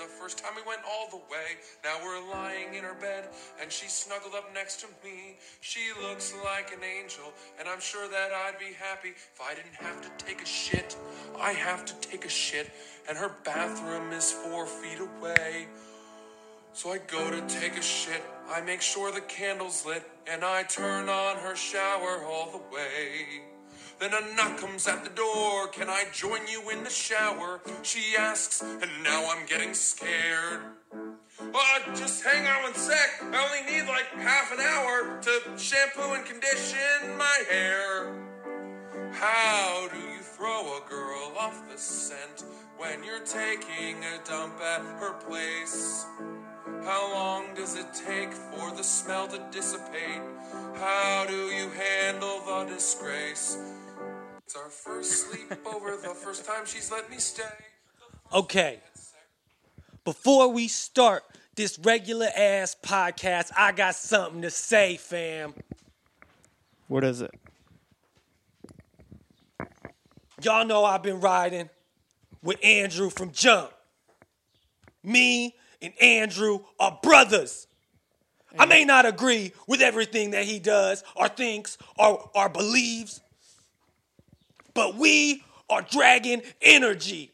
The first time we went all the way, now we're lying in her bed, and she's snuggled up next to me. She looks like an angel, and I'm sure that I'd be happy if I didn't have to take a shit. I have to take a shit, and her bathroom is four feet away. So I go to take a shit, I make sure the candle's lit, and I turn on her shower all the way. Then a knock comes at the door. Can I join you in the shower? She asks, and now I'm getting scared. Uh, just hang on one sec. I only need like half an hour to shampoo and condition my hair. How do you throw a girl off the scent when you're taking a dump at her place? How long does it take for the smell to dissipate? How do you handle the disgrace? It's our first sleepover, the first time she's let me stay. Okay. Before we start this regular ass podcast, I got something to say, fam. What is it? Y'all know I've been riding with Andrew from Jump. Me and Andrew are brothers. I may not agree with everything that he does or thinks or, or believes, but we are dragon energy.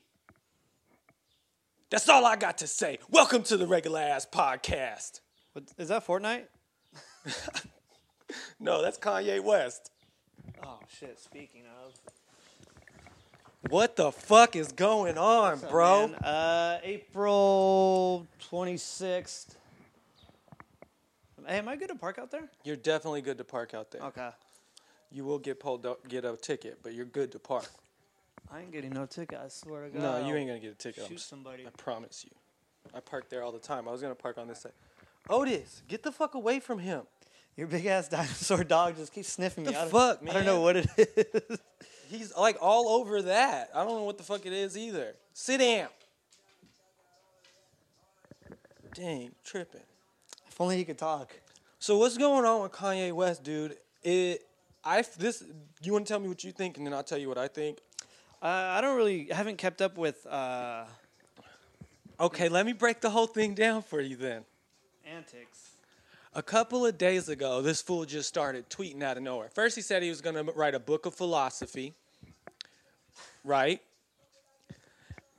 That's all I got to say. Welcome to the regular ass podcast. What, is that Fortnite? No, that's Kanye West. Oh shit! Speaking of, What the fuck is going on, bro? Man, uh, April twenty sixth. Hey, am I good to park out there? You're definitely good to park out there. Okay. You will get pulled up, get a ticket, but you're good to park. I ain't getting no ticket. I swear to God. No, you ain't gonna get a ticket. I'm Shoot somebody. I promise you. I park there all the time. I was gonna park on this side. Otis, get the fuck away from him. Your big ass dinosaur dog just keeps sniffing me. The I don't- fuck, I don't know what it is. He's like all over that. I don't know what the fuck it is either. Sit down. Dang, tripping. if only he could talk. So what's going on with Kanye West, dude? It, I this. You want to tell me what you think, and then I'll tell you what I think. Uh, I don't really. I haven't kept up with uh, Okay, let me break the whole thing down for you then. antics. A couple of days ago, this fool just started tweeting out of nowhere. First, he said he was going to write a book of philosophy, right?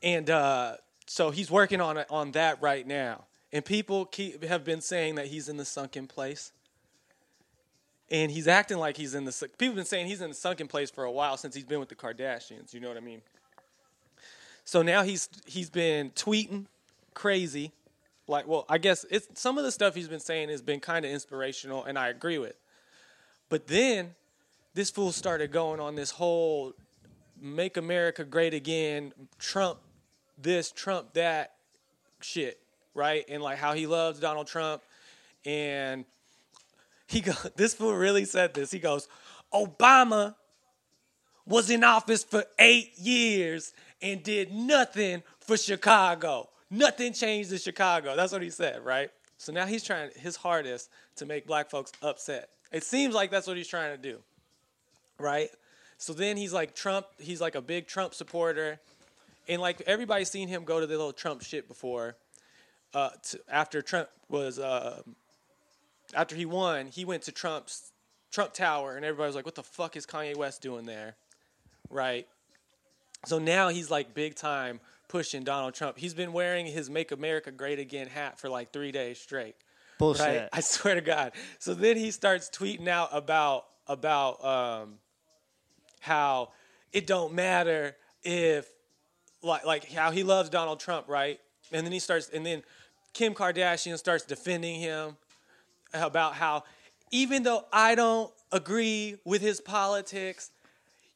And uh, so he's working on it, on that right now. And people keep, have been saying that he's in the sunken place. And he's acting like he's in the. People have been saying he's in the sunken place for a while since he's been with the Kardashians. You know what I mean? So now he's he's been tweeting crazy like well i guess it's some of the stuff he's been saying has been kind of inspirational and i agree with but then this fool started going on this whole make america great again trump this trump that shit right and like how he loves donald trump and he go this fool really said this he goes obama was in office for eight years and did nothing for Chicago. Nothing changed in Chicago. That's what he said, right? So now he's trying his hardest to make black folks upset. It seems like that's what he's trying to do, right? So then he's like Trump. He's like a big Trump supporter, and like everybody's seen him go to the little Trump shit before. Uh, to, after Trump was uh, after he won, he went to Trump's Trump Tower, and everybody was like, "What the fuck is Kanye West doing there?" Right. So now he's like big time pushing Donald Trump. He's been wearing his "Make America Great Again" hat for like three days straight. Bullshit. Right? I swear to God. So then he starts tweeting out about about um, how it don't matter if like like how he loves Donald Trump, right? And then he starts and then Kim Kardashian starts defending him about how even though I don't agree with his politics,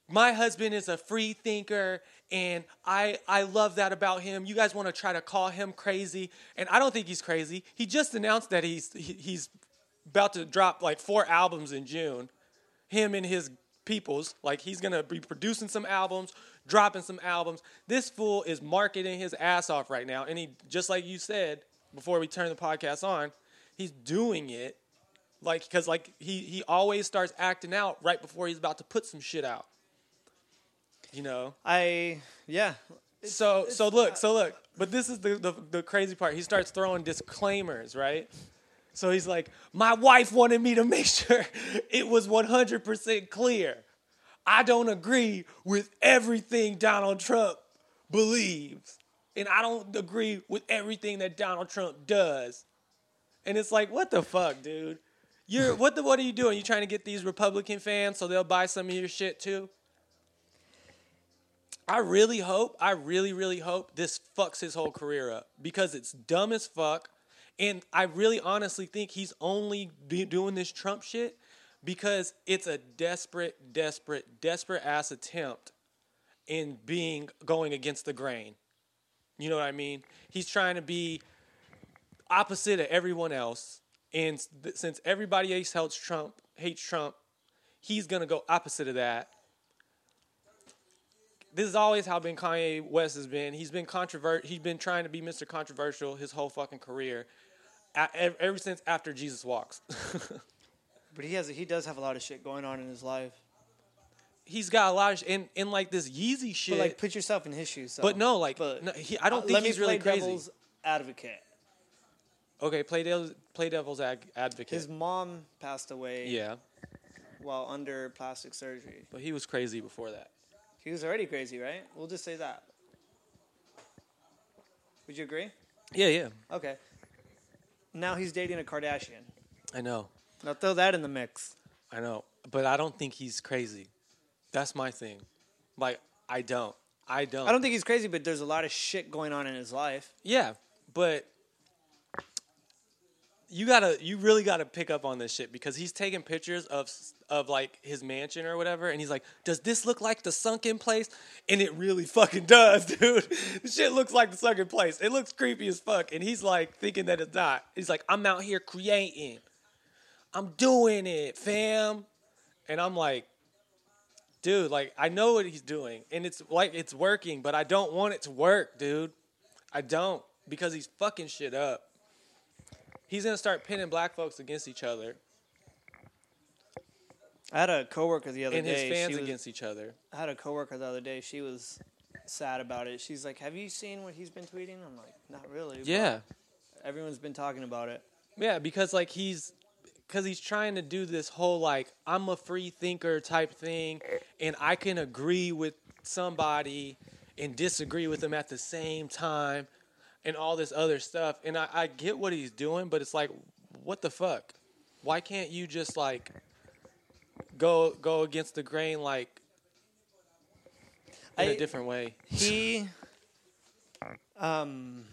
my husband is a free thinker and I I love that about him. You guys want to try to call him crazy and I don't think he's crazy. He just announced that he's he, he's about to drop like four albums in June. Him and his peoples like he's to be producing some albums, dropping some albums. This fool is marketing his ass off right now and he just like you said before we turn the podcast on, he's doing it like because like he he always starts acting out right before he's about to put some shit out. You know? I yeah, so so look so look but this is the, the the crazy part. He starts throwing disclaimers right? So he's like my wife wanted me to make sure it was 100% clear. I don't agree with everything donald trump believes and i don't agree with everything that donald trump does and it's like what the fuck dude you're what the what are you doing you trying to get these republican fans so they'll buy some of your shit too I really hope, I really, really hope this fucks his whole career up because it's dumb as fuck. And I really honestly think he's only doing this Trump shit because it's a desperate, desperate, desperate ass attempt in being going against the grain. You know what I mean? He's trying to be opposite of everyone else. And s- since everybody else hates Trump, hates Trump, he's gonna go opposite of that this is always how Ben Kanye West has been. He's been controvert. He's been trying to be Mr. Controversial his whole fucking career, A- ev- ever since after Jesus walks. But he has he does have a lot of shit going on in his life. He's got a lot of sh- in in like this Yeezy shit. But like, put yourself in his shoes. though. But no, like, But no, he- I don't uh, think he's really crazy. Devil's advocate. Okay, play devil's play devil's ag- advocate. His mom passed away yeah, while under plastic surgery. but he was crazy before that. He was already crazy, right? We'll just say that. Would you agree? Yeah, yeah, Okay. Now he's dating a Kardashian. I know, Now throw that in the mix. I know, but I don't think he's crazy. That's my thing. Like, I don't, I don't. I don't think he's crazy, but there's a lot of shit going on in his life. Yeah, but you gotta, you really gotta pick up on this shit because he's taking pictures of of like his mansion or whatever, and he's like, "Does this look like the sunken place?" And it really fucking does, dude. the shit looks like the sunken place. It looks creepy as fuck, and he's like thinking that it's not. He's like, "I'm out here creating, I'm doing it, fam," and I'm like. Dude, like I know what he's doing, and it's like it's working, but I don't want it to work, dude. I don't because he's fucking shit up. He's gonna start pinning black folks against each other I had a coworker the other day. and his fans was- against each other. I had a coworker the other day. She was sad about it. She's like, "Have you seen what he's been tweeting?" I'm like, "Not really." Yeah, Everyone's been talking about it. yeah, because like he's because he's trying to do this whole like I'm a free thinker type thing, and I can agree with somebody and disagree with them at the same time, and all this other stuff. And I, I get what he's doing, but it's like, what the fuck? Why can't you just like go go against the grain like in a I- different way? He, um,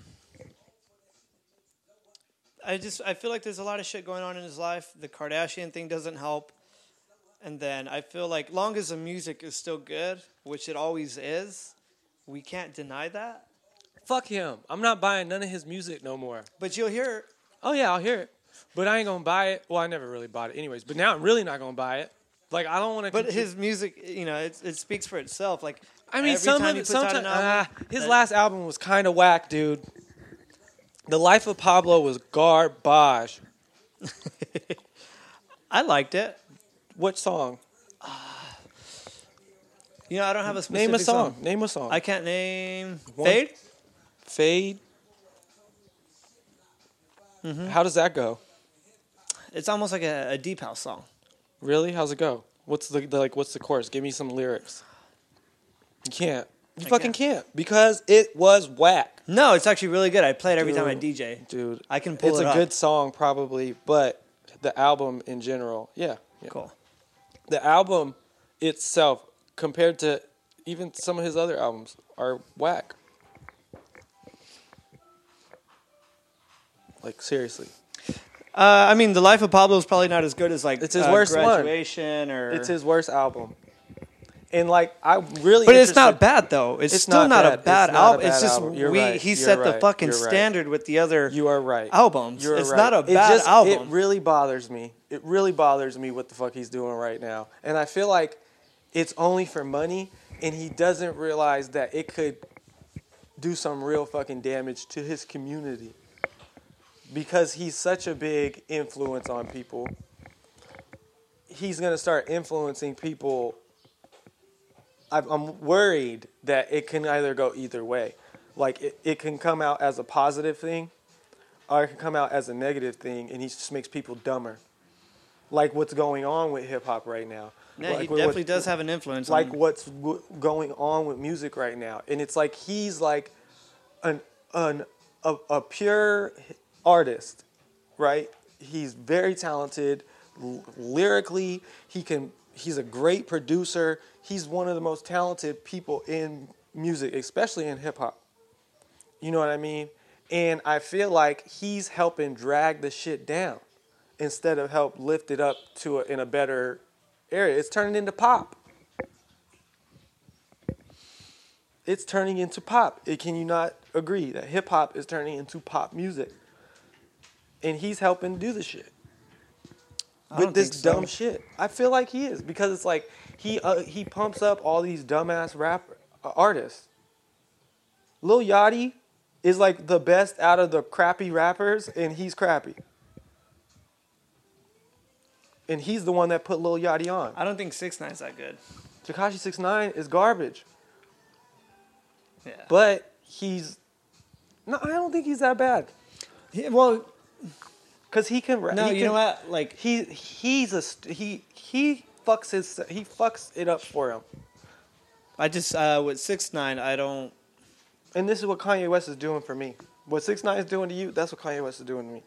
I just I feel like there's a lot of shit going on in his life. The Kardashian thing doesn't help, and then I feel like long as the music is still good, which it always is, we can't deny that. Fuck him. I'm not buying none of his music no more. But you'll hear Oh yeah, I'll hear it, but I ain't gonna buy it. Well, I never really bought it, anyways. But now I'm really not gonna buy it. Like I don't want to. But his music, you know, it, it speaks for itself. Like I mean, every some time of he it. puts out Sometimes an album, ah, his that- last album was kind of whack, dude. The Life of Pablo was garbage. I liked it. What song? You know, I don't have a specific Name a song. Name a song. I can't name One- Fade. Fade. Mm-hmm. How does that go? It's almost like a, a deep house song. Really? How's it go? What's the, the like? What's the chorus? Give me some lyrics. You can't. You I fucking can't because it was whack, No, it's actually really good. I play it every time I DJ. dude. I can pull It's it It's a up. good song, probably, but the album in general, yeah, yeah. Cool. The album itself, compared to even some of his other albums, are whack. Like seriously, Uh, I mean, the life of Pablo is probably not as good as like It's his uh, worst one. or. it's his worst album. And like, I really, but it's not bad though. It's, It's still not not, a bad. bad It's not a album. it's just album. We right. he You're set the fucking You're right. standard with the other You are right. albums. You're it's right. not a It bad just- album. It really bothers me. It really bothers me what the fuck he's doing right now. And I feel like it's only for money and he doesn't realize that it could do some real fucking damage to his community. Because he's such a big influence on people. He's going to start influencing people I'm I'm worried that it can either go either way. Like it, it can come out as a positive thing, or it can come out as a negative thing, and he just makes people dumber. Like what's going on with hip hop right now. Yeah, like he definitely what- does have an influence. like what's w- going on with music right now and it's like he's like an an a, a pure artist right? He's very talented. L- lyrically he can he's a great producer. He's one of the most talented people in music especially in hip hop. You know what i mean? And i feel like he's helping drag the shit down instead of help lift it up to a, in a better area. It's turning into pop. It's turning into pop. Eh, Can you not agree that hip hop is turning into pop music? And he's helping do the shit I with this so. dumb shit. I feel like he is because it's like he uh, he pumps up all these dumbass rap uh, artists. Lil Yachty is like the best out of the crappy rappers, and he's crappy. And he's the one that put Lil Yachty on. I don't think Six Nine's that good. Tekashi Six Nine is garbage. Yeah. But he's no, I don't think he's that bad He- well, because he can. no, he you can- know what? Like, He he's a st- he he fucks his he fucks it up for him. I just uh, with Six Nine, I don't. And this is what Kanye West is doing for me. What Six Nine is doing to you, that's what Kanye West is doing to me.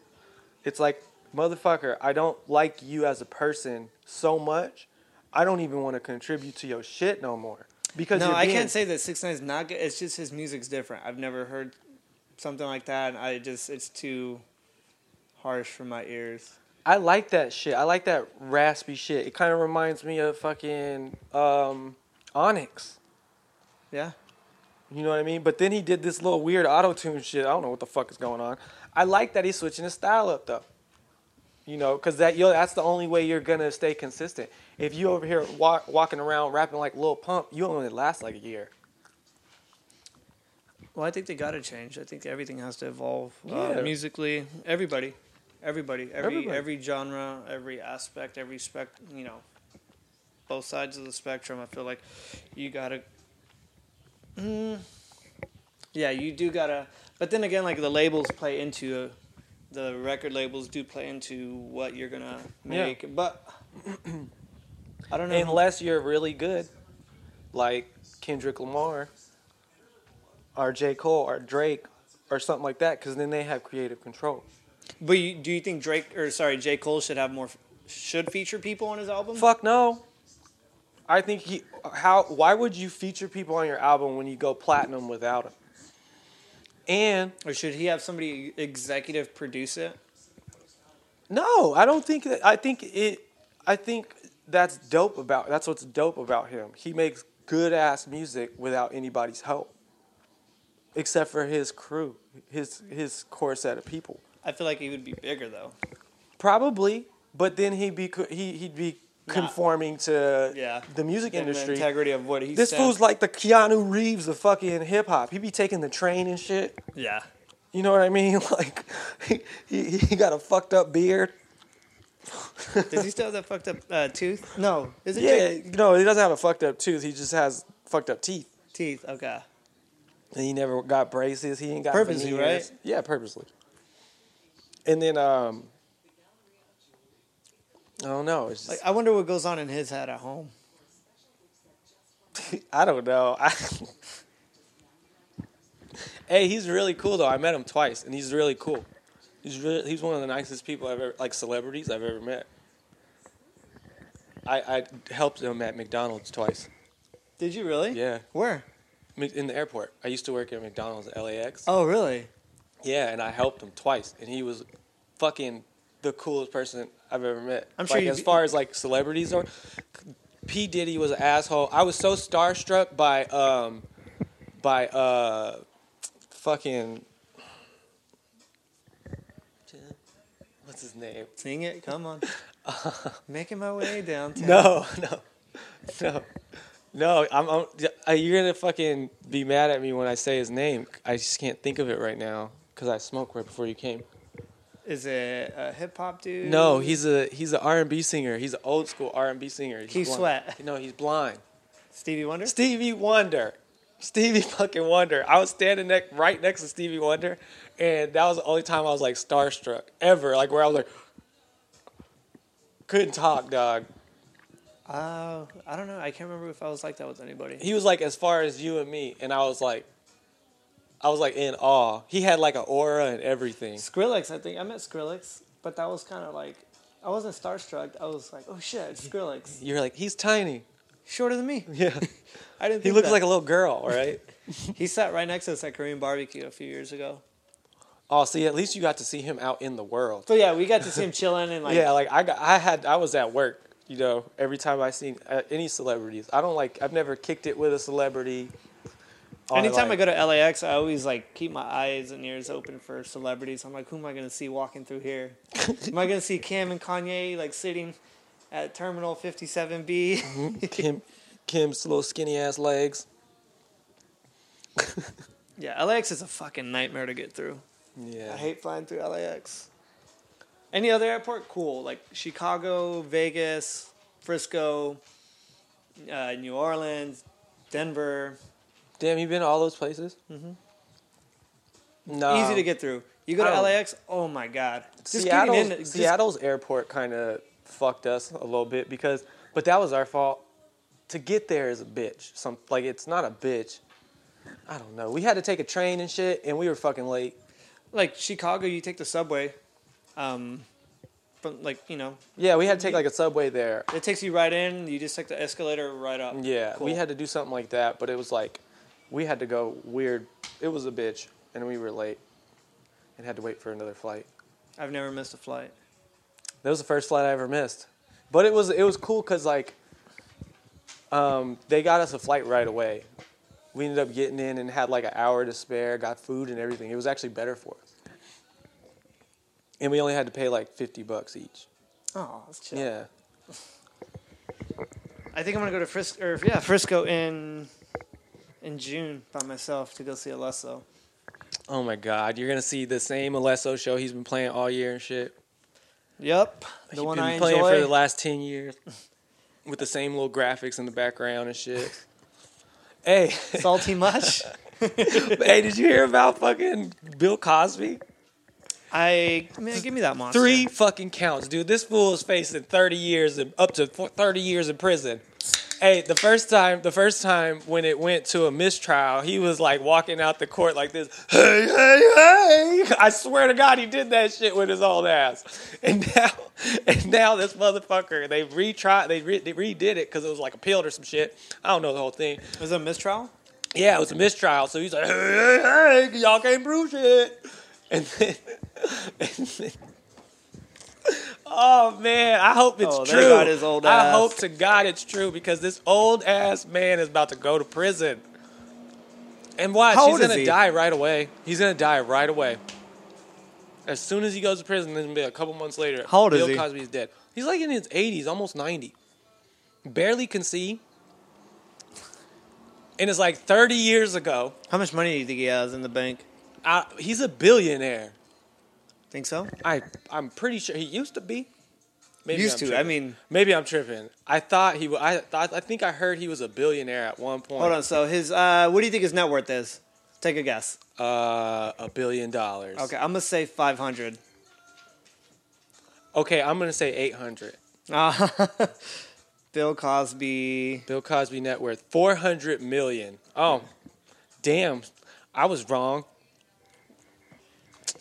It's like motherfucker, I don't like you as a person so much. I don't even want to contribute to your shit no more because No, you're I can't say that Six Nine's not good. It's just his music's different. I've never heard something like that, and I just it's too harsh for my ears. I like that shit. I like that raspy shit. It kind of reminds me of fucking um, Onyx. Yeah. You know what I mean? But then he did this little weird auto tune shit. I don't know what the fuck is going on. I like that he's switching his style up though. You know, because that yo, that's the only way you're gonna stay consistent. If you over here walk, walking around rapping like Lil Pump, you only last like a year. Well, I think they got to change. I think everything has to evolve Yeah. uh, musically. Everybody, everybody, every Everybody. every genre, every aspect, every spec. You know, both sides of the spectrum. I feel like you gotta. Mm, yeah, you do gotta. But then again, like the labels play into. the record labels do play into what you're gonna Yeah. make, but I don't know. Unless you're really good, like Kendrick Lamar, or J. Cole, or Drake, or something like that, because then they have creative control. But you, do you think Drake or sorry J Cole should have more should feature people on his album? Fuck no. I think he. How? Why would you feature people on your album when you go platinum without them? And Or should he have somebody executive produce it? no, I don't think that. I think it. I think that's dope about. That's what's dope about him. He makes good ass music without anybody's help, except for his crew, his his core set of people. I feel like he would be bigger though. Probably, but then he'd be he he'd be conforming to Yeah. the music And industry. The integrity of what he This stands- fool's like the Keanu Reeves of fucking hip hop. He'd be taking the train and shit. yeah. You know what I mean? Like, he, he, he got a fucked up beard. Does he still have that fucked up uh, tooth? No. Is it Yeah, no, he doesn't have a fucked up tooth. He just has fucked up teeth. teeth? Okay. And he never got braces. He ain't got Purposely, veneers. right? Yeah, purposely. And then, um, I don't know. It's Like I wonder what goes on in his head at home. I don't know. I, hey, he's really cool though. I met him twice, and he's really cool. He's really, he's one of the nicest people I've ever like celebrities I've ever met. I I helped him at McDonald's twice. Did you really? Yeah, Where? In the airport. I used to work at McDonald's at LAX. Oh, really? Yeah, and I helped him twice, and he was fucking the coolest person I've ever met. I'm sure like as far as like celebrities are, P Diddy was an asshole. I was so starstruck by um by uh fucking what's his name? Sing it. Come on. Making my way downtown. No, no, no, no. I'm, I'm you're gonna fucking be mad at me when I say his name. I just can't think of it right now because I smoked right before you came. Is it a hip hop dude? No, he's a he's an R and B singer. He's an old school R and B singer. He's Keith blind. Sweat. No, he's blind. Stevie Wonder. Stevie Wonder. Stevie fucking Wonder. I was standing ne- right next to Stevie Wonder, and that was the only time I was like starstruck ever. Like where I was like, couldn't talk, dog. Uh, I don't know. I can't remember if I was like that with anybody. He was like as far as you and me, and I was like, I was like in awe. He had like an aura and everything. Skrillex, I think I met Skrillex, but that was kind of like I wasn't starstruck. I was like, oh shit, it's Skrillex, You're like, he's tiny. shorter than me. Yeah. I didn't. He looks that. like a little girl, right? He sat right next to us at Korean barbecue a few years ago. oh, see, at least you got to see him out in the world. So yeah, we got to see him chilling and like. yeah, like I got, I had, I was at work. You know, every time I seen uh, any celebrities, I don't like. I've never kicked it with a celebrity. Or, Anytime like- I go to LAX, I always like keep my eyes and ears open for celebrities. I'm like, who am I gonna see walking through here? am I gonna see Kim and Kanye like sitting at Terminal 57B? Kim, Kim's little skinny ass legs. yeah, LAX is a fucking nightmare to get through. Yeah, I hate flying through LAX. Any other airport? Cool. Like Chicago, Vegas, Frisco, uh, New Orleans, Denver. Damn, you've been to all those places? Mm-hmm. No, Easy to get through. You go to LAX, oh my god. Just Seattle's, getting in, just- Seattle's airport kind of fucked us a little bit because, but that was our fault. To get there is a bitch. Some like it's not a bitch. I don't know. We had to take a train and shit, and we were fucking late. like Chicago, you take the subway. Um, from like you know, Yeah, we had to take like a subway there. it takes you right in. You just take the escalator right up. Yeah, we had to do something like that, but it was like we had to go weird. It was a bitch, and we were late, and had to wait for another flight. I've never missed a flight. That was the first flight I ever missed. But it was it was cool because like um, they got us a flight right away. We ended up getting in and had like an hour to spare, got food and everything. It was actually better for us. And we only had to pay like fifty bucks each. Oh, that's chill. Yeah. I think I'm gonna go to Frisco. Or yeah, Frisco in in June by myself to go see Alesso. Oh my God, you're gonna see the same Alesso show he's been playing all year and shit. Yep, the He's one been I playing enjoy. for the last ten years, with the same little graphics in the background and shit. hey, Salty much? hey, did you hear about fucking Bill Cosby? I man, give me that monster. Three fucking counts, dude. This fool is facing 30 years and up to 30 years in prison. Hey, the first time, the first time when it went to a mistrial, he was like walking out the court like this. Hey, hey, hey! I swear to God, he did that shit with his old ass. And now, and now this motherfucker, they retried, they, re, they redid it because it was like appealed or some shit. I don't know the whole thing. Was it a mistrial? Yeah, it was a mistrial. So he's like, hey, hey, hey, y'all can't prove shit. And then, and then- oh man, I hope it's Oh, true. got his old I hope to God it's true because this old ass man is about to go to prison. And watch, How he's gonna he? die right away. He's gonna die right away. As soon as he goes to prison, then be a couple months later. How old is Bill he? Cosby's dead. He's like in his 80s, almost 90. Barely can see. And it's like 30 years ago. How much money do you think he has in the bank? I, he's a billionaire. Think so? I I'm pretty sure he used to be. Maybe Used I'm to. tripping. I mean, maybe I'm tripping. I thought he. I thought. I think I heard he was a billionaire at one point. hold on. So his, uh, what do you think his net worth is? Take a guess. Uh, a billion dollars. Okay, I'm gonna say 500. Okay, I'm gonna say 800. Uh, Bill Cosby. Bill Cosby net worth 400 million. Oh, damn! I was wrong.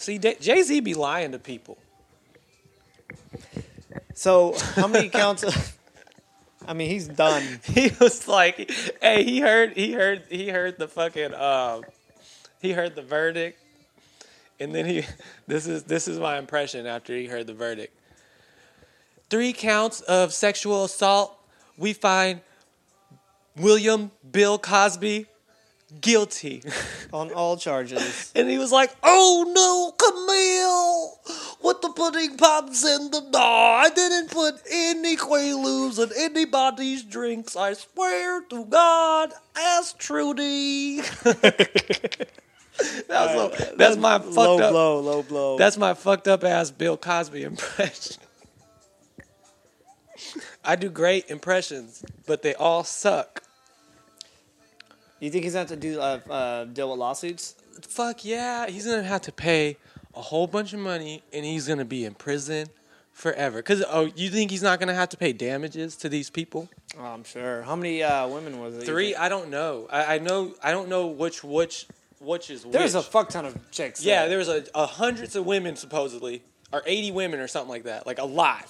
See, Jay Z be lying to people. So how many counts? Of, I mean, he's done. he was like, "Hey, he heard, he heard, he heard the fucking, um, he heard the verdict, and then he, this is this is my impression after he heard the verdict. Three counts of sexual assault. We find William Bill Cosby guilty." on all charges. And he was like, "Oh no, Camille! What the pudding pops in the no? I didn't put any Quaaludes in anybody's drinks. I swear to God, ask Trudy." that's, a- that's my fucked low up. blow, low blow. That's my fucked up ass Bill Cosby impression. I do great impressions, but they all suck. You think he's going to have to do uh, uh, deal with lawsuits? Fuck yeah, he's gonna have to pay a whole bunch of money, and he's gonna be in prison forever. Cause oh, you think he's not gonna have to pay damages to these people? Oh, I'm sure. How many uh, women was it? Three? I don't know. I, I know. I don't know which which which is There's a fuck ton of chicks. yeah, there. was a, a hundreds of women supposedly, or eighty women or something like that, like a lot.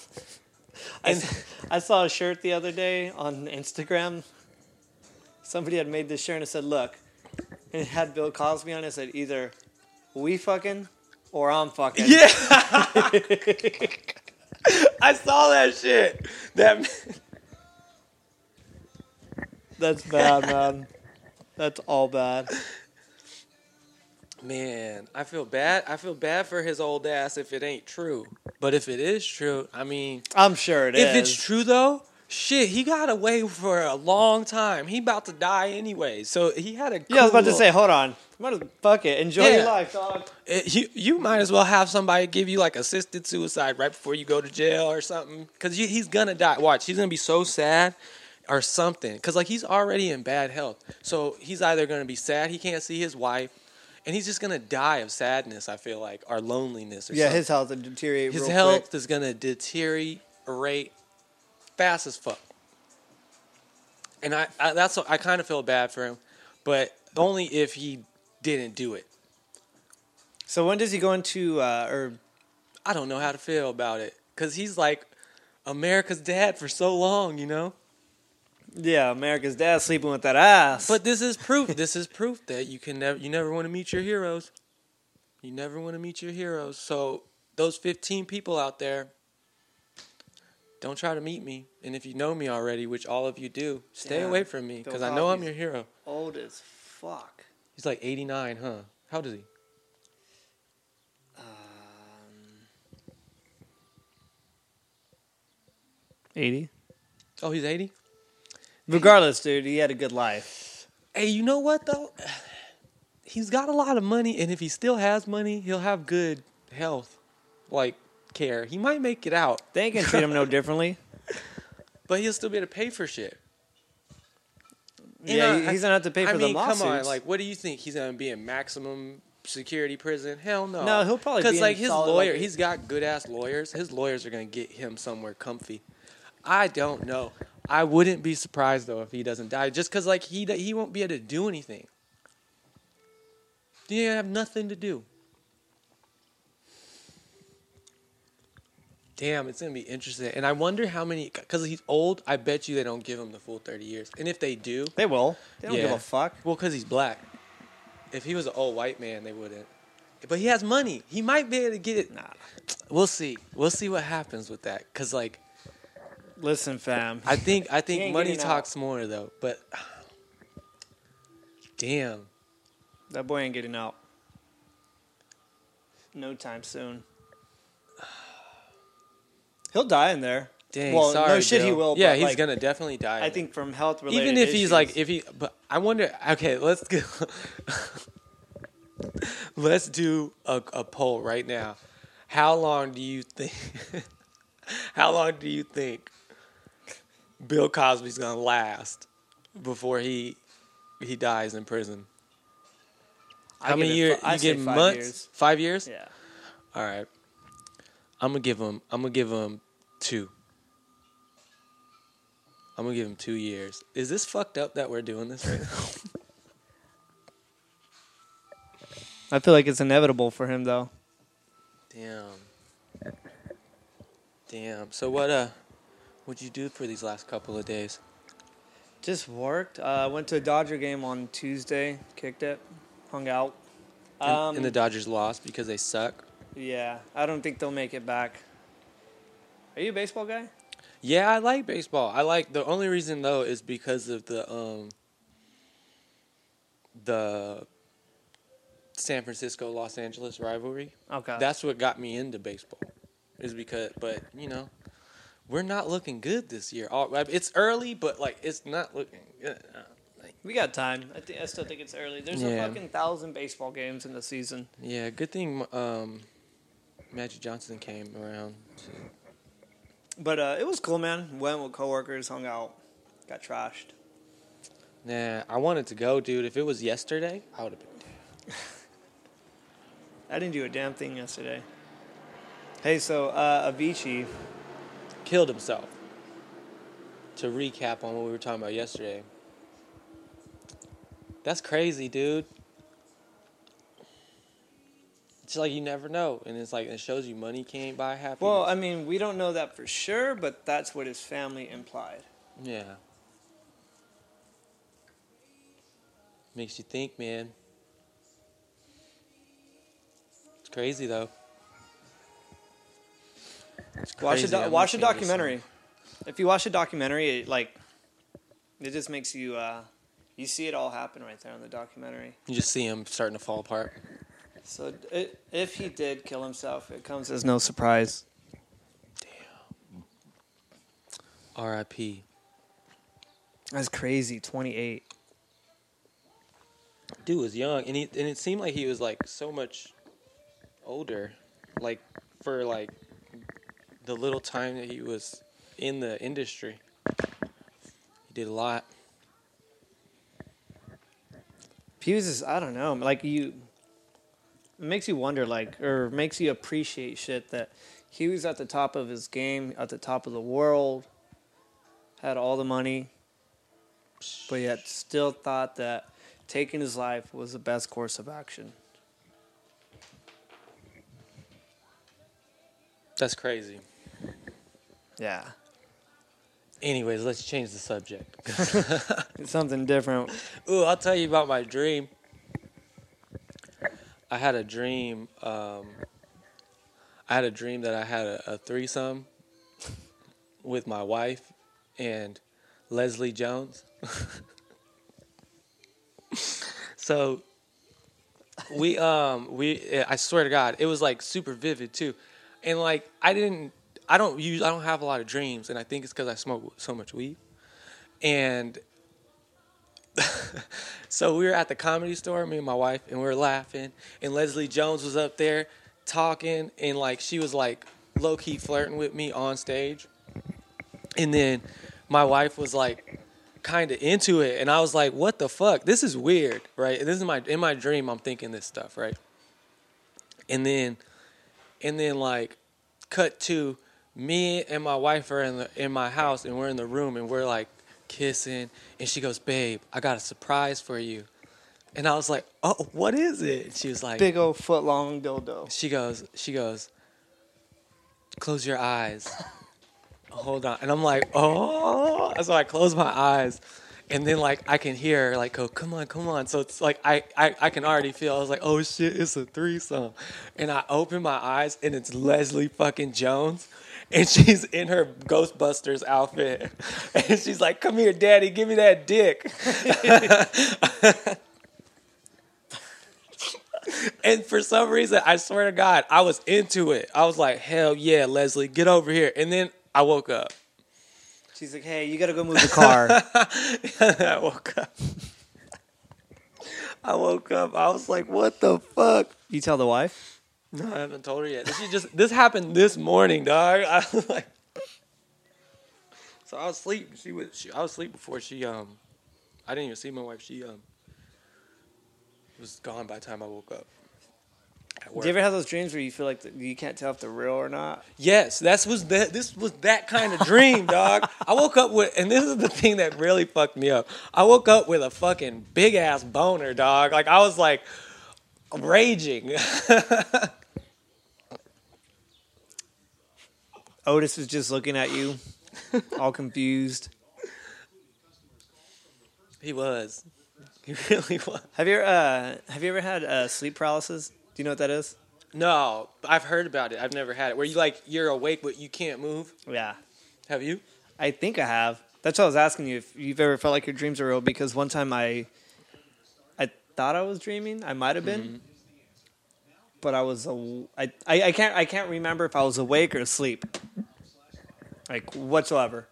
And I saw a shirt the other day on Instagram. Somebody had made this shirt and it said, "Look," and it had Bill Cosby on it. It said either we fucking or I'm fucking. yeah, I saw that shit. That That's bad, man. That's all bad. Man, I feel bad. I feel bad for his old ass if it ain't true. But if it is true, I mean, I'm sure it is. if it's true though, shit, he got away for a long time. He about to die anyway, so he had a. yeah, I was about to say, hold on. Might as fuck it. Enjoy Yeah. your life, dog. Uh, it- you you might as well have somebody give you like assisted suicide right before you go to jail or something, because he's gonna die. Watch, he's gonna be so sad or something, because like he's already in bad health, so he's either gonna be sad he can't see his wife, and he's just gonna die of sadness. I feel like or loneliness or Yeah, something. his health would deteriorate. his health quick. is gonna deteriorate fast as fuck. And I, I that's I kind of feel bad for him, but only if he didn't do it. So when does he go into uh, or I don't know how to feel about it because he's like America's dad for so long, you know. yeah, America's dad sleeping with that ass? But this is proof. this is proof that you can never you never want to meet your heroes. You never want to meet your heroes. So those 15 people out there don't try to meet me. And if you know me already, which all of you do, stay Yeah. away from me because I know I'm your hero. old as fuck. He's like 89, huh? How old is he? Um, Eighty. Oh, he's 80? Regardless, dude, he had a good life. Hey, you know what though? He's got a lot of money, and if he still has money, he'll have good health, like care. He might make it out, They ain't gonna treat him no differently. but he'll still be able to pay for shit. You yeah, know, he- I- he's gonna have to pay for I mean, the lawsuits. come on, like, what do you think? He's gonna be in maximum security prison? Hell no. No, he'll probably be because in like his solid, lawyer, like- he's got good ass lawyers. His lawyers are gonna get him somewhere comfy. I don't know. I wouldn't be surprised though if he doesn't die, just because like he he won't be able to do anything. He have nothing to do. Damn, it's gonna be interesting, and I wonder how many. Because he's old, I bet you they don't give him the full thirty years. And if they do, they will. They don't give a fuck. well, because he's black. If he was an old white man, they wouldn't. But he has money. He might be able to get it. Nah. We'll see. We'll see what happens with that. Cause like Listen, fam. I think I think money getting out. talks more though. But damn, that boy ain't getting out. No time soon. He'll die in there. dang. Well, no sorry, shit, he will, Yeah, he's like, gonna definitely die. I in think from health related. even if he's like if he but i wonder okay let's go let's do a, a poll right now how long do you think how long do you think bill cosby's gonna last before he he dies in prison how many years you give months Years. five years Yeah. all right i'm gonna give him i'm gonna give him two i'm gonna give him two years is this fucked up that we're doing this right now I feel like it's inevitable for him though. Damn. Damn. So what uh what'd you do for these last couple of days? Just worked. Uh, went to a Dodger game on Tuesday. Kicked it. Hung out. And, Um, and the Dodgers lost because they suck. Yeah, I don't think they'll make it back. Are you a baseball guy? Yeah, I like baseball. I like the only reason though is because of the um the San Francisco Los Angeles rivalry. Okay. That's what got me into baseball. Is because but you know, we're not looking good this year. It's early, but like it's not looking good. We got time. I think I still think it's early. There's Yeah. a fucking thousand baseball games in the season. Yeah, good thing um, Magic Johnson came around. But uh, it was cool, man. Went with coworkers, hung out, got trashed. Nah, I wanted to go, dude. If it was yesterday, I would have been. I didn't do a damn thing yesterday. Hey, so uh, Avicii, Killed himself. To recap on what we were talking about yesterday. That's crazy, dude. It's like you never know, and it's like it shows you money can't buy happiness. well, I mean, we don't know that for sure, but that's what his family implied. yeah. Makes you think, man. It's crazy though. It's Watch a do- watch a documentary. If you watch a documentary, it, like it just makes you uh, you see it all happen right there in the documentary. You just see him starting to fall apart. So it, if he did kill himself, it comes as no surprise. Damn. R.I.P. That's crazy. Twenty eight. Dude was young, and he and it seemed like he was like so much older, like for like the little time that he was in the industry. He did a lot. He was just, I don't know, like you. It makes you wonder, like, or makes you appreciate shit that he was at the top of his game, at the top of the world, had all the money, but yet still thought that taking his life was the best course of action. That's crazy. Yeah, Anyways, let's change the subject. something different. Ooh, I'll tell you about my dream. I had a dream. Um, I had a dream that I had a, a threesome with my wife and Leslie Jones. so we um we I swear to God, it was like super vivid too, and like I didn't I don't use I don't have a lot of dreams, and I think it's because I smoke so much weed, and so we were at the comedy store, me and my wife, and we were laughing. And Leslie Jones was up there talking, and like she was like low key flirting with me on stage. And then my wife was like kind of into it, and I was like, "What the fuck? This is weird, right?" And this is my in my dream. I'm thinking this stuff, right? And then, and then like, cut to me and my wife are in the in my house, and we're in the room, and we're like kissing, and she goes, "Babe, I got a surprise for you," and I was like, "Oh, what is it?" And she was like, Big old foot long dildo. she goes, she goes, close your eyes. Hold on. And I'm like, oh. So I close my eyes. And then like I can hear her like go, come on, come on. So it's like I, I, I can already feel I was like, oh shit, it's a threesome. And I open my eyes and it's Leslie fucking Jones. And she's in her Ghostbusters outfit. And she's like, come here, daddy, give me that dick. And for some reason, I swear to God, I was into it. I was like, hell yeah, Leslie, get over here. And then I woke up. She's like, "Hey, you gotta go move the car." I woke up. I woke up. I was like, what the fuck? you tell the wife. No, I haven't told her yet. This just this happened this morning, dog. I was like So I was asleep. She was she, I was asleep before she um I didn't even see my wife. She um was gone by the time I woke up. Do you ever have those dreams where you feel like the, you can't tell if they're real or not? Yes, that's was that. This was that kind of dream, dog. I woke up with, and this is the thing that really fucked me up. I woke up with a fucking big ass boner, dog. Like I was like raging. Otis is just looking at you, all confused. he was. He really was. Have you ever, uh, have you ever had uh, sleep paralysis? Do you know what that is? No, I've heard about it. I've never had it. Where you like you're awake but you can't move. Yeah, Have you? I think I have. That's why I was asking you if you've ever felt like your dreams are real. Because one time I, I thought I was dreaming. I might have been, but I was a, I, I, I can't I can't remember if I was awake or asleep, like whatsoever.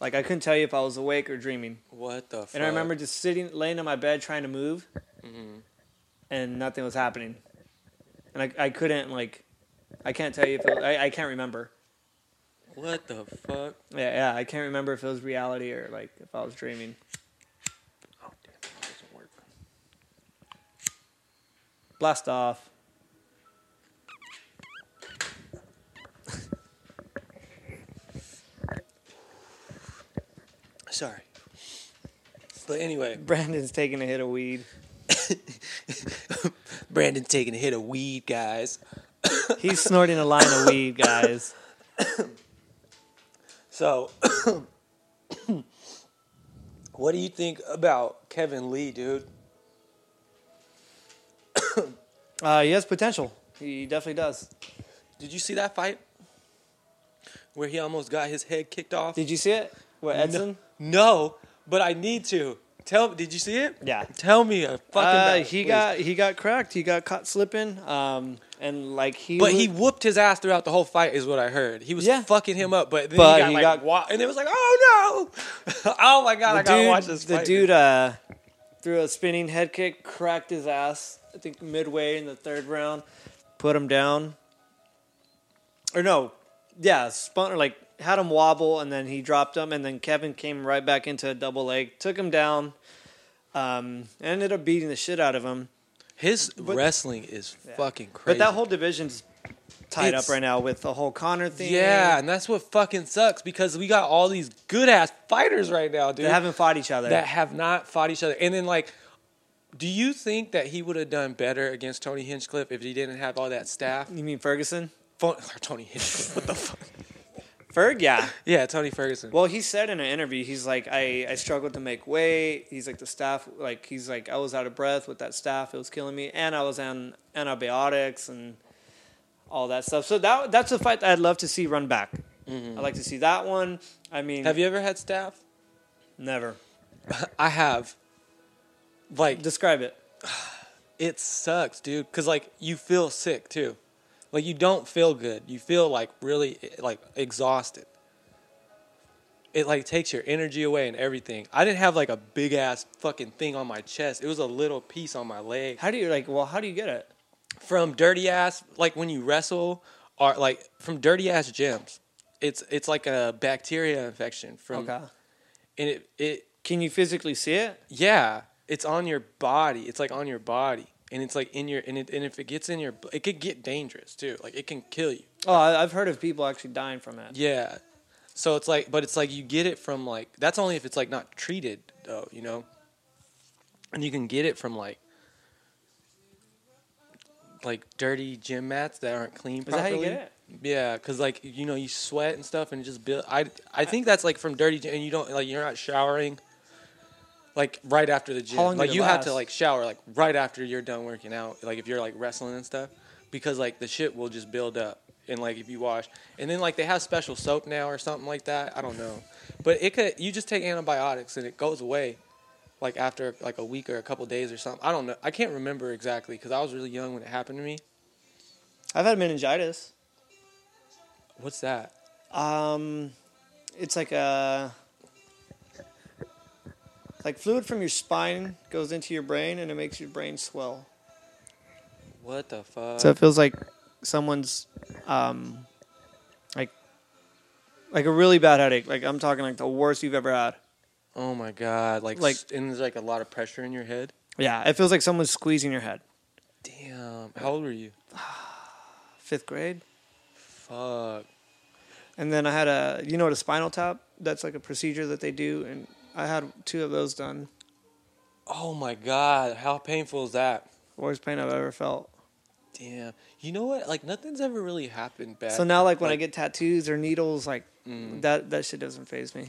Like I couldn't tell you if I was awake or dreaming. What the? Fuck? And I remember just sitting, laying on my bed, trying to move, mm-hmm. and nothing was happening. And I, I couldn't like, I can't tell you if it, I, I can't remember. What the fuck? Yeah, yeah. I can't remember if it was reality or like if I was dreaming. Oh damn! It doesn't work. Blast off. Sorry. But anyway, Brandon's taking a hit of weed. Brandon's taking a hit of weed, guys. He's snorting a line of weed, guys. So, what do you think about Kevin Lee, dude? Uh, he has potential. He definitely does. Did you see that fight where he almost got his head kicked off? Did you see it? What Edson? No, but I need to. Tell. Did you see it? Yeah. Tell me a fucking. Uh, he please. got he got cracked. He got caught slipping. Um, and like he. But was- he whooped his ass throughout the whole fight, is what I heard. He was Yeah. fucking him up, but then But he got he like, got- wa- and it was like, oh no, oh my god, I the gotta dude, watch this. the fight. dude uh, threw a spinning head kick, cracked his ass. I think midway in the third round, put him down. Or no, yeah, spun or like had him wobble, and then he dropped him, and then Kevin came right back into a double leg, took him down. Um, ended up beating the shit out of him. his wrestling is fucking crazy. But that whole division's tied It's- up right now with the whole Conor thing. yeah, and that's what fucking sucks because we got all these good ass fighters right now, dude. they haven't fought each other. that have not fought each other. And then like, do you think that he would have done better against Tony Hinchcliffe if he didn't have all that staph? you mean Ferguson? Fun- or Tony Hinchcliffe, what the fuck? Ferg, yeah. Yeah, Tony Ferguson. Well, he said in an interview, he's like, I, I struggled to make weight. He's like, the staph, like, he's like, I was out of breath with that staph. It was killing me. And I was on antibiotics and all that stuff. So that that's a fight that I'd love to see run back. Mm-hmm. I'd like to see that one. I mean, have you ever had staph? never. I have. Like Describe it. it sucks, dude. Cause like you feel sick too, like you don't feel good. You feel like really like exhausted. It like takes your energy away and everything. I didn't have like a big ass fucking thing on my chest. It was a little piece on my leg How do you, like, well, how do you get it? from dirty ass. Like when you wrestle, or like from dirty ass gyms. It's it's like a bacteria infection from, Okay. and it it Can you physically see it? Yeah, it's on your body. It's like on your body, and it's like in your and it, and if it gets in your, it could get dangerous too. Like it can kill you. Oh, I- I've heard of people actually dying from it. Yeah. So it's like, but it's like you get it from like that's only if it's like not treated though, you know. And you can get it from like like dirty gym mats that aren't clean Is that how properly. you get it? Yeah, because like you know you sweat and stuff and it just build. I I think that's like from dirty gy- and you don't like you're not showering. Like right after the gym, How long like did it you have to like shower like right after you're done working out. Like if you're like wrestling and stuff, because like the shit will just build up and like if you wash and then like they have special soap now or something like that. I don't know, but it could you just take antibiotics and it goes away, like after like a week or a couple days or something. I don't know. I can't remember exactly because I was really young when it happened to me. I've had meningitis. What's that? Um, it's like a like fluid from your spine goes into your brain and it makes your brain swell. What the fuck? So it feels like someone's um like like a really bad headache. Like I'm talking like the worst you've ever had. Oh my god! Like, Like- and there's like a lot of pressure in your head. Yeah, it feels like someone's squeezing your head. Damn. How old were you? Fifth grade. Fuck. And then I had a you know what a spinal tap? That's like a procedure that they do and I had two of those done. Oh my god! How painful is that? Worst pain I've ever felt. Damn. You know what? Like nothing's ever really happened bad. So now like when I get tattoos or needles, like Mm. that that shit doesn't phase me.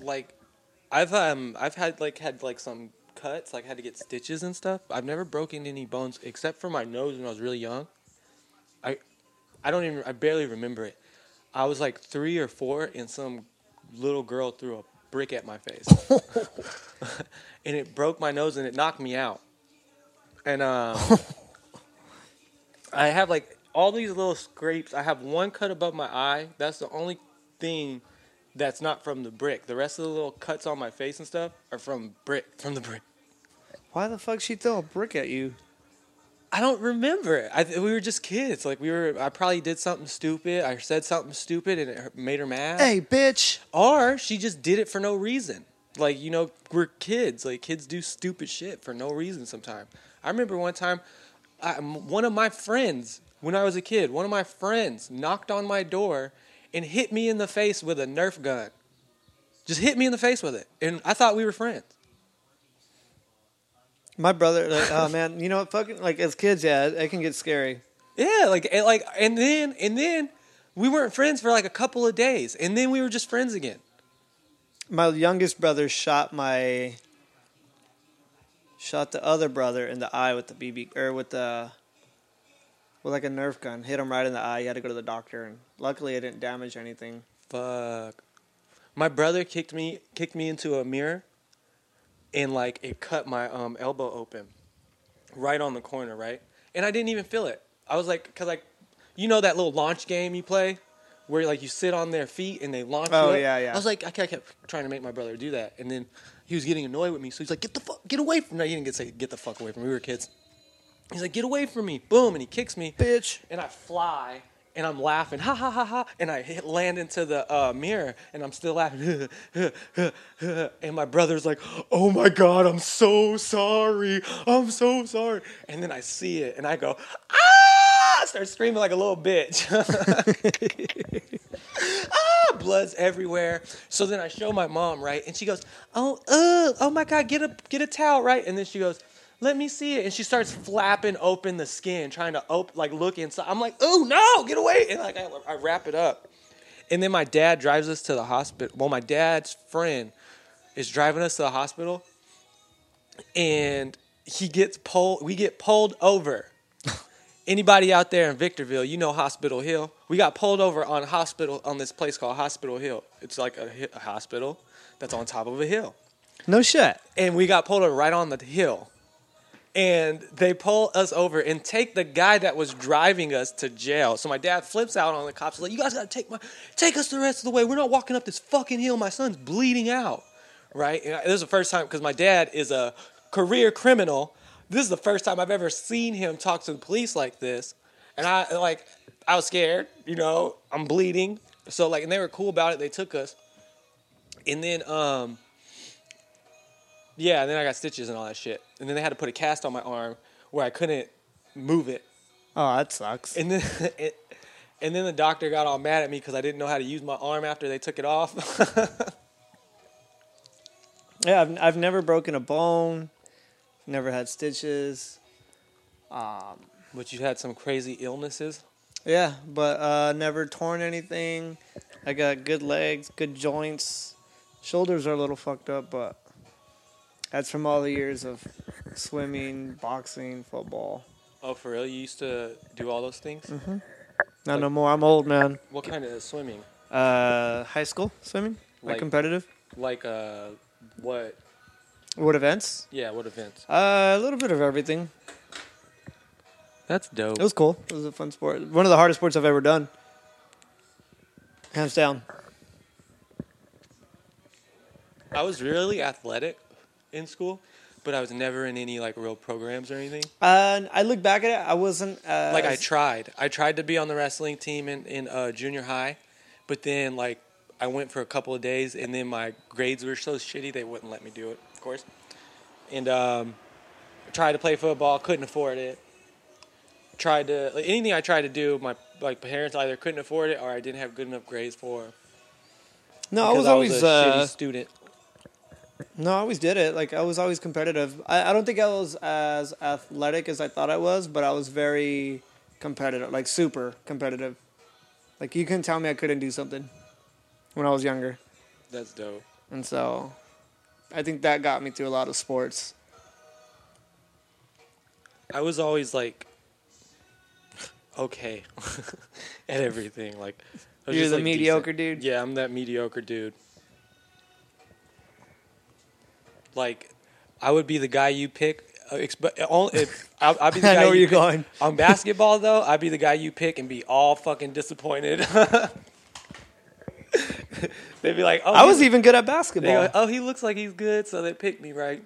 like, I've um I've had like had like some cuts, like had to get stitches and stuff. I've never broken any bones except for my nose when I was really young. I, I don't even I barely remember it. I was like three or four, and some little girl threw a brick at my face, and it broke my nose and it knocked me out. And um, I have like all these little scrapes. I have one cut above my eye. That's the only thing that's not from the brick. The rest of the little cuts on my face and stuff are from brick from the brick. Why the fuck she throw a brick at you? I don't remember. I we were just kids. Like we were. I probably did something stupid. I said something stupid and it made her mad. Hey, bitch. Or she just did it for no reason. Like you know, we're kids. Like kids do stupid shit for no reason. Sometimes. I remember one time, I, one of my friends when I was a kid, one of my friends knocked on my door and hit me in the face with a Nerf gun. Just hit me in the face with it, and I thought we were friends. My brother, like, oh man, you know what? Fucking like as kids, yeah, it, it can get scary. Yeah, like and like and then and then we weren't friends for like a couple of days, and then we were just friends again. My youngest brother shot my shot the other brother in the eye with the BB or with the with like a Nerf gun. Hit him right in the eye. He had to go to the doctor, and luckily it didn't damage anything. Fuck. My brother kicked me kicked me into a mirror and like it cut my um elbow open right on the corner, right? And I didn't even feel it. I was like cuz like you know that little launch game you play where like you sit on their feet and they launch Oh, yeah, yeah. I was like I kept trying to make my brother do that and then he was getting annoyed with me so he's like get the fuck get away from me. No, he didn't get say get the fuck away from me. We were kids. He's like get away from me. Boom and he kicks me Bitch. and I fly and I'm laughing, ha ha ha ha, and I hit, land into the uh, mirror and I'm still laughing, and my brother's like, "Oh my god, I'm so sorry, I'm so sorry," and then I see it and I go, "Ah!" I start screaming like a little bitch. ah, blood's everywhere. So then I show my mom, right, and she goes, "Oh, uh, oh my god, get a get a towel, right?" And then she goes, "Let me see it," and she starts flapping open the skin, trying to op- like look inside. I'm like, "Oh no, get away!" And like I, I wrap it up, and then my dad drives us to the hospital. Well, my dad's friend is driving us to the hospital, and he gets pulled. We get pulled over. Anybody out there in Victorville, you know Hospital Hill. We got pulled over on hospital on this place called Hospital Hill. It's like a, a hospital that's on top of a hill, No shit. and we got pulled over right on the hill. And they pull us over and take the guy that was driving us to jail. So my dad flips out on the cops, like, "You guys gotta take my, take us the rest of the way. We're not walking up this fucking hill. My son's bleeding out." Right? And this is the first time because my dad is a career criminal. This is the first time I've ever seen him talk to the police like this, and I like, I was scared. You know, I'm bleeding. So like, and they were cool about it. They took us, and then um, yeah, and then I got stitches and all that shit. And then they had to put a cast on my arm where I couldn't move it. Oh, that sucks. And then it, and then the doctor got all mad at me because I didn't know how to use my arm after they took it off. Yeah, I've, I've never broken a bone. Never had stitches. Um, but you had some crazy illnesses. Yeah, but uh, never torn anything. I got good legs, good joints. Shoulders are a little fucked up, but that's from all the years of swimming, boxing, football. Oh, for real? You used to do all those things? Not no more. I'm old, man. What kind of swimming? Uh, high school swimming, like, Like- competitive. Like uh, what? What events? Yeah, what events? Uh, a little bit of everything. That's dope. It was cool. It was a fun sport. One of the hardest sports I've ever done. Hands down. I was really athletic in school, but I was never in any like real programs or anything. Uh, I look back at it. I wasn't uh, like I tried. I tried to be on the wrestling team in in uh, junior high, but then like I went for a couple of days, and then my grades were so shitty they wouldn't let me do it. Of course, and um, tried to play football, couldn't afford it. Tried to like, anything I tried to do, my like parents either couldn't afford it or I didn't have good enough grades for. no, I was always a uh, shitty student. No, I always did it. Like I was always competitive. I, I don't think I was as athletic as I thought I was, but I was very competitive, like super competitive. Like you couldn't tell me I couldn't do something when I was younger, That's dope. and so I think that got me through a lot of sports. I was always like okay at everything. Like I was You're just, the like, mediocre decent. dude? Yeah, I'm that mediocre dude. Like, I would be the guy you pick. Uh, exp- only if I'll, I'll be the I guy know where you you're pick- going. on basketball. Though I'd be the guy you pick and be all fucking disappointed. They'd be like, "Oh, I was even good at basketball. go, oh, he looks like he's good, so they picked me, right?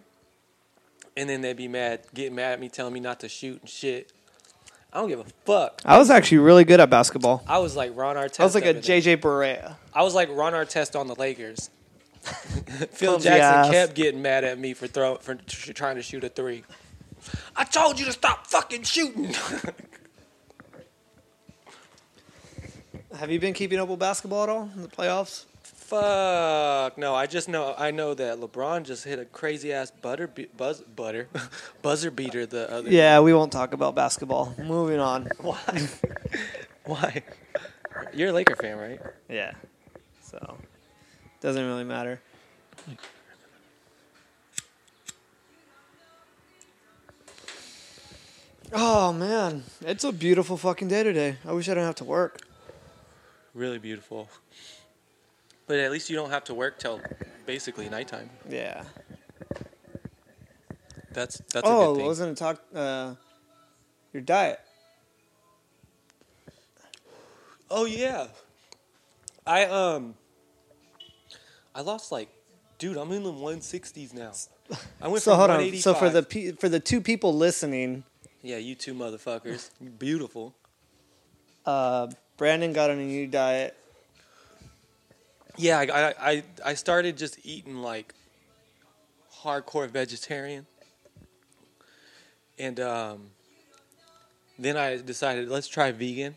And then they'd be mad, getting mad at me, telling me not to shoot and shit. I don't give a fuck. I was actually really good at basketball. I was like Ron Artest. I was like a up in there. JJ Barea. I was like Ron Artest on the Lakers. Phil Clumsy Jackson ass. kept getting mad at me for throw for trying to shoot a three. I told you to stop fucking shooting. Have you been keeping up with basketball at all in the playoffs? Fuck no! I just know I know that LeBron just hit a crazy ass butter be- buzz butter buzzer beater the other. Yeah, we won't talk about basketball. Moving on. Why? Why? You're a Laker fan, right? Yeah. So doesn't really matter. Oh man, it's a beautiful fucking day today. I wish I didn't have to work. Really beautiful. But at least you don't have to work till basically nighttime. Yeah. That's that's a oh, good thing. wasn't it talk uh your diet? Oh yeah. I um I lost like dude, I'm in the 160s now. I went So from hold on. So for the pe- for the two people listening, Yeah, you two motherfuckers. Beautiful. uh Brandon got on a new diet. Yeah, I, I I I started just eating like hardcore vegetarian. And um then I decided let's try vegan.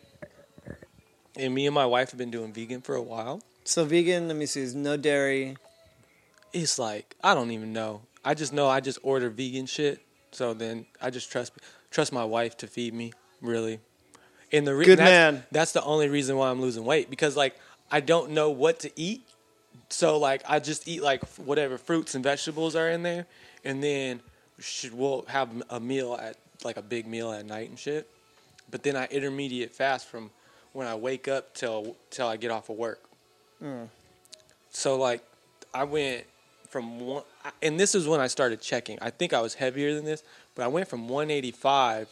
And me and my wife have been doing vegan for a while. So vegan, let me see, is no dairy. it's like I don't even know. I just know I just order vegan shit. So then I just trust trust my wife to feed me. Really, and the re- Good that's, man. That's the only reason why I'm losing weight because like I don't know what to eat. So like I just eat like whatever fruits and vegetables are in there, and then should we'll have a meal at like a big meal at night and shit. But then I intermediate fast from when I wake up till till I get off of work. So like I went from one, and this is when I started checking. I think I was heavier than this, but I went from 185.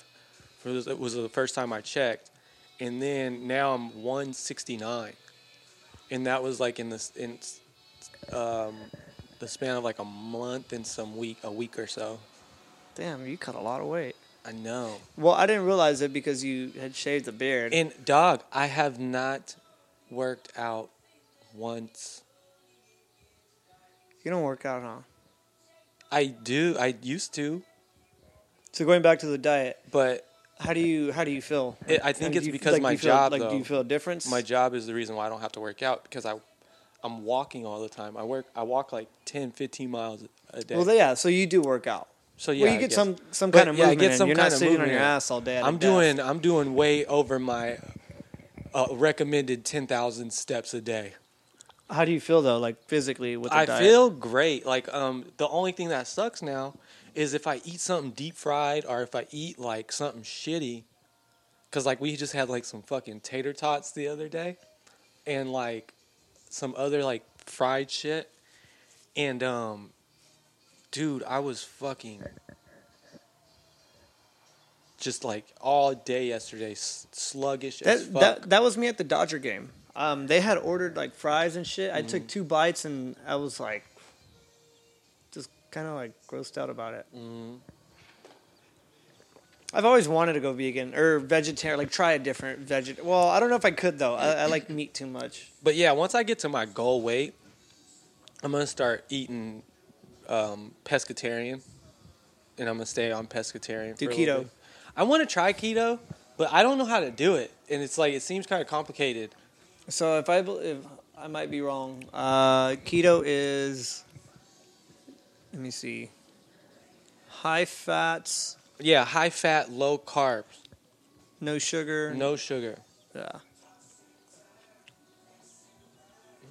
For this, it was the first time I checked, and then now I'm 169, and that was like in this in um, the span of like a month and some week, a week or so. Damn, you cut a lot of weight. I know. Well, I didn't realize it because you had shaved the beard. And dog, I have not worked out once. you don't work out, huh? I do. I used to, So going back to the diet, but how do you how do you feel? It- I think it's you- because like, do my you feel- job, Like, do you feel a difference? my job is the reason why I don't have to work out because I I'm walking all the time. I work I walk like 10 15 miles a day. well, yeah. So you do work out. so yeah, well, you I get guess. some some But, kind of yeah, I movement. get in. some You're kind not of sitting on movement your in. ass all day. At a I'm desk. doing I'm doing way over my uh, recommended 10,000 steps a day. How do you feel though, like physically with the I diet? feel great. Like um the only thing that sucks now is if I eat something deep fried or if I eat like something shitty cuz like we just had like some fucking tater tots the other day and like some other like fried shit and um dude, I was fucking just like all day yesterday sluggish as that, fuck. that that was me at the Dodger game. Um, they had ordered like fries and shit. I Mm. took two bites and I was like, just kind of like grossed out about it. Mm. I've always wanted to go vegan or vegetarian, like try a different veget. Well, I don't know if I could though. I, I like meat too much. But yeah, once I get to my goal weight, I'm gonna start eating um, pescatarian, and I'm gonna stay on pescatarian. Do keto. I want to try keto, but I don't know how to do it, and it's like it seems kind of complicated. So if I if I might be wrong, uh, keto is. Let me see. High fats, Yeah, high fat, low carbs, no sugar. no sugar. Yeah.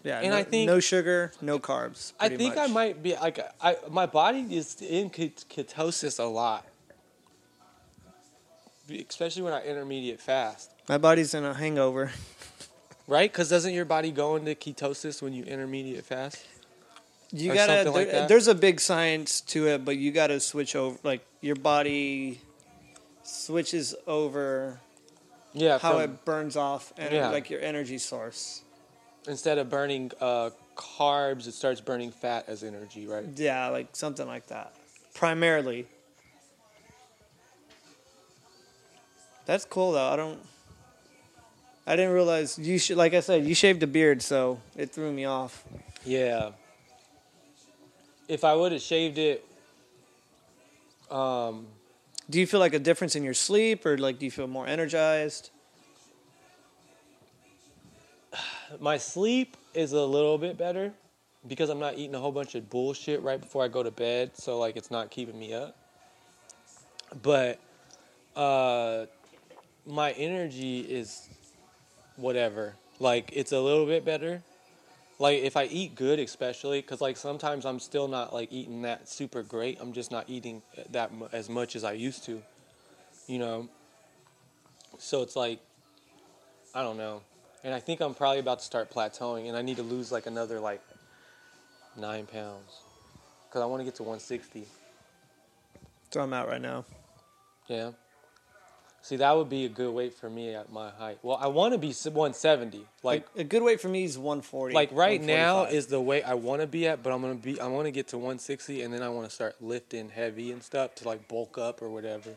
Yeah, And no, I think- no sugar, no carbs. I pretty think I much. might be like I my body is in ket- ketosis a lot, especially when I intermediate fast. My body's in a hangover. Right? Because doesn't your body go into ketosis when you intermediate fast? You Or gotta. something like there's a big science to it, but you gotta switch over. Like your body switches over Yeah. how from- it burns off and Yeah. like your energy source. instead of burning uh, carbs, it starts burning fat as energy, right? Yeah, like something like that. Primarily. That's cool though. I don't. I didn't realize you should. Like I said, you shaved a beard, so it threw me off. Yeah. If I would have shaved it, um, Do you feel like a difference in your sleep, or like do you feel more energized? My sleep is a little bit better because I'm not eating a whole bunch of bullshit right before I go to bed, so like it's not keeping me up. But uh my energy is whatever. Like it's a little bit better. Like if I eat good especially cuz like sometimes I'm still not like eating that super great. I'm just not eating that mu- as much as I used to. You know. So it's like I don't know. And I think I'm probably about to start plateauing, and I need to lose like another like nine pounds, cause I want to get to 160. So I'm out right now. Yeah. See, that would be a good weight for me at my height. Well, I want to be 170. Like, a good weight for me is 140. like right now is the weight I want to be at, but I'm gonna be. I want to get to 160, and then I want to start lifting heavy and stuff to like bulk up or whatever.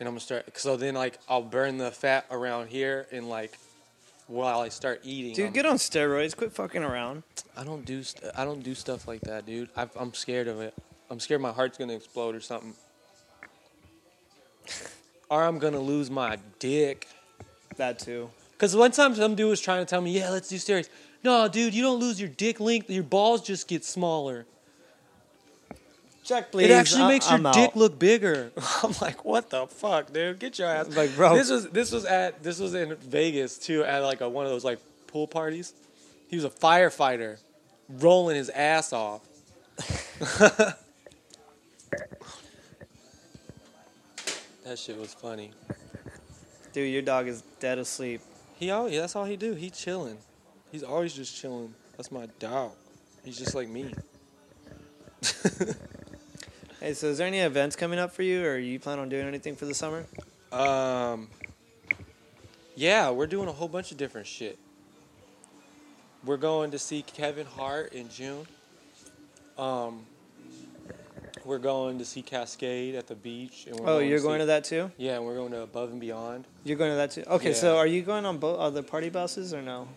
And I'm gonna start. So then, like, I'll burn the fat around here, and like, while I start eating, dude, I'm- get on steroids. Quit fucking around. I don't do st- I don't do stuff like that, dude. i I'm scared of it. I'm scared my heart's gonna explode or something, or I'm gonna lose my dick. That too. Cause one time some dude was trying to tell me, yeah, let's do steroids. No, dude, you don't lose your dick length. Your balls just get smaller. Check, please. it actually I- makes your I'm dick out. look bigger. I'm like, what the fuck, dude? Get your ass. Like, bro. This was this was at this was in Vegas too at like a, one of those like pool parties. He was a firefighter, rolling his ass off. that shit was funny. Dude, your dog is dead asleep. He always that's all he do. He chilling. He's always just chilling. That's my dog. He's just like me. Hey, so is there any events coming up for you, or you plan on doing anything for the summer? Um. Yeah, we're doing a whole bunch of different shit. We're going to see Kevin Hart in June. Um. We're going to see Kaskade at the beach. And we're Oh, you're see- going to that too? Yeah, and we're going to Above and Beyond. You're going to that too? Okay, Yeah. so are you going on both other party buses or no?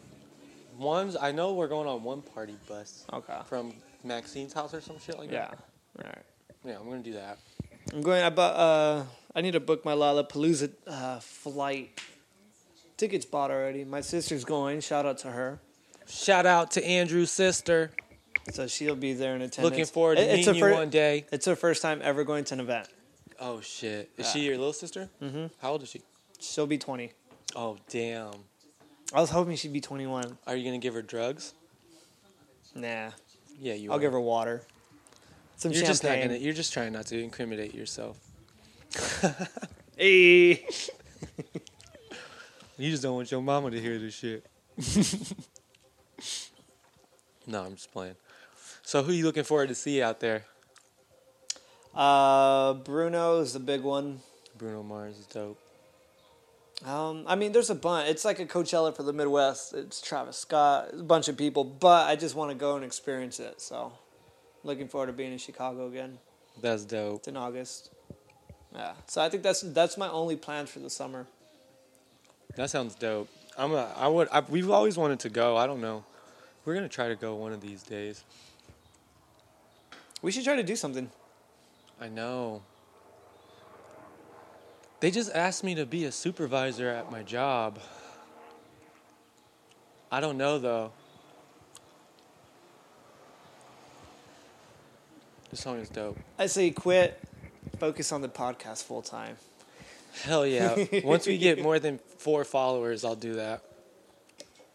One's I know we're going on one party bus Okay. from Maxine's house or some shit like Yeah. that. All right. Yeah, I'm gonna do that. I'm going. I bought. Uh, I need to book my Lollapalooza uh, flight. Tickets bought already. My sister's going. Shout out to her. Shout out to Andrew's sister. So she'll be there in attendance. Looking forward to It- meeting you fir- one day. It's her first time ever going to an event. Oh shit! Is she your little sister? Mm-hmm. How old is she? She'll be 20. Oh damn! I was hoping she'd be 21. Are you gonna give her drugs? Nah. Yeah, you. I'll are. give her water. Some You're just not champagne. gonna. You're just trying not to incriminate yourself. Hey. You just don't want your mama to hear this shit. no, I'm just playing. So who are you looking forward to see out there? Uh, Bruno is the big one. Bruno Mars is dope. Um, I mean, there's a bunch. It's like a Coachella for the Midwest. It's Travis Scott, a bunch of people, but I just want to go and experience it. So, looking forward to being in Chicago again. That's dope. It's in August. Yeah. So I think that's that's my only plans for the summer. That sounds dope. I'm a. I would. I, we've always wanted to go. I don't know. We're gonna try to go one of these days. We should try to do something. I know. They just asked me to be a supervisor at my job. I don't know though. This song is dope. I say quit, focus on the podcast full time. Hell yeah. Once we get more than four followers, I'll do that.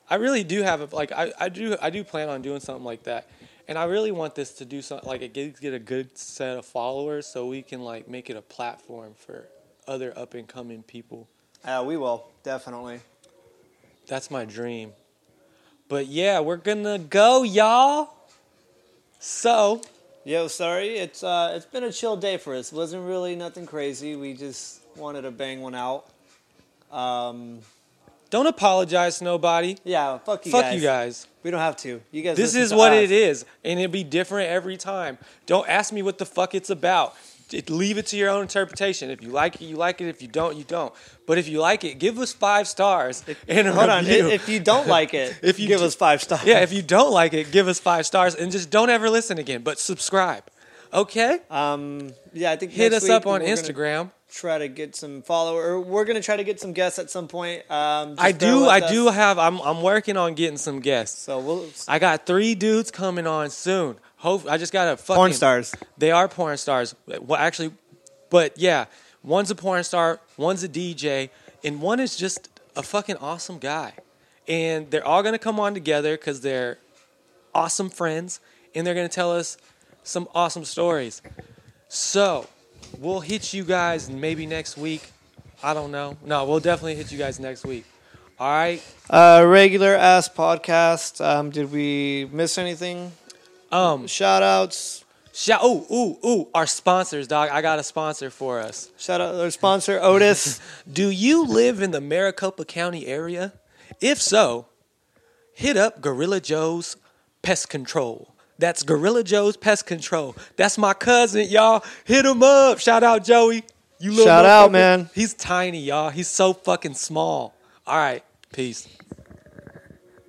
I really do have a, like I, I do I do plan on doing something like that. And I really want this to do something like it get, get a good set of followers so we can like make it a platform for other up and coming people. Uh, we will definitely. That's my dream. But yeah, we're gonna go, y'all. So Yo, sorry. It's uh, it's been a chill day for us. It wasn't really nothing crazy. We just wanted to bang one out. Um, don't apologize to nobody. yeah, fuck you Fuck guys. you guys. We don't have to. You guys. This is what us. it is, and it'll be different every time. Don't ask me what the fuck it's about. It- leave it to your own interpretation. If you like it, you like it. If you don't, you don't. But if you like it, give us five stars and Hold on. review. i- If you don't like it, If you give do- us five stars. yeah, if you don't like it, give us five stars and just don't ever listen again. But subscribe. Okay. Um, yeah, I think Hit us up on we're gonna Instagram. Try to get some follower. We're gonna try to get some guests at some point. Um, just I do. I us. do have. I'm. I'm working on getting some guests. So we'll I got three dudes coming on soon. Hope I just got a fucking porn stars. They are porn stars. Well, actually, but yeah, one's a porn star, one's a DJ, and one is just a fucking awesome guy. And they're all gonna come on together because they're awesome friends, and they're gonna tell us some awesome stories. So we'll hit you guys maybe next week. I don't know. No, we'll definitely hit you guys next week. All right. Uh, regular ass podcast. Um, did we miss anything? Um. Shout outs. Shout. Ooh, ooh, ooh. Our sponsors, dog. I got a sponsor for us. Shout out to our sponsor Otis. Do you live in the Maricopa County area? If so, hit up Gorilla Joe's Pest Control. That's Gorilla Joe's Pest Control. That's my cousin, y'all. Hit him up. Shout out, Joey. You little Shout out, man. He's tiny, y'all. He's so fucking small. All right. Peace.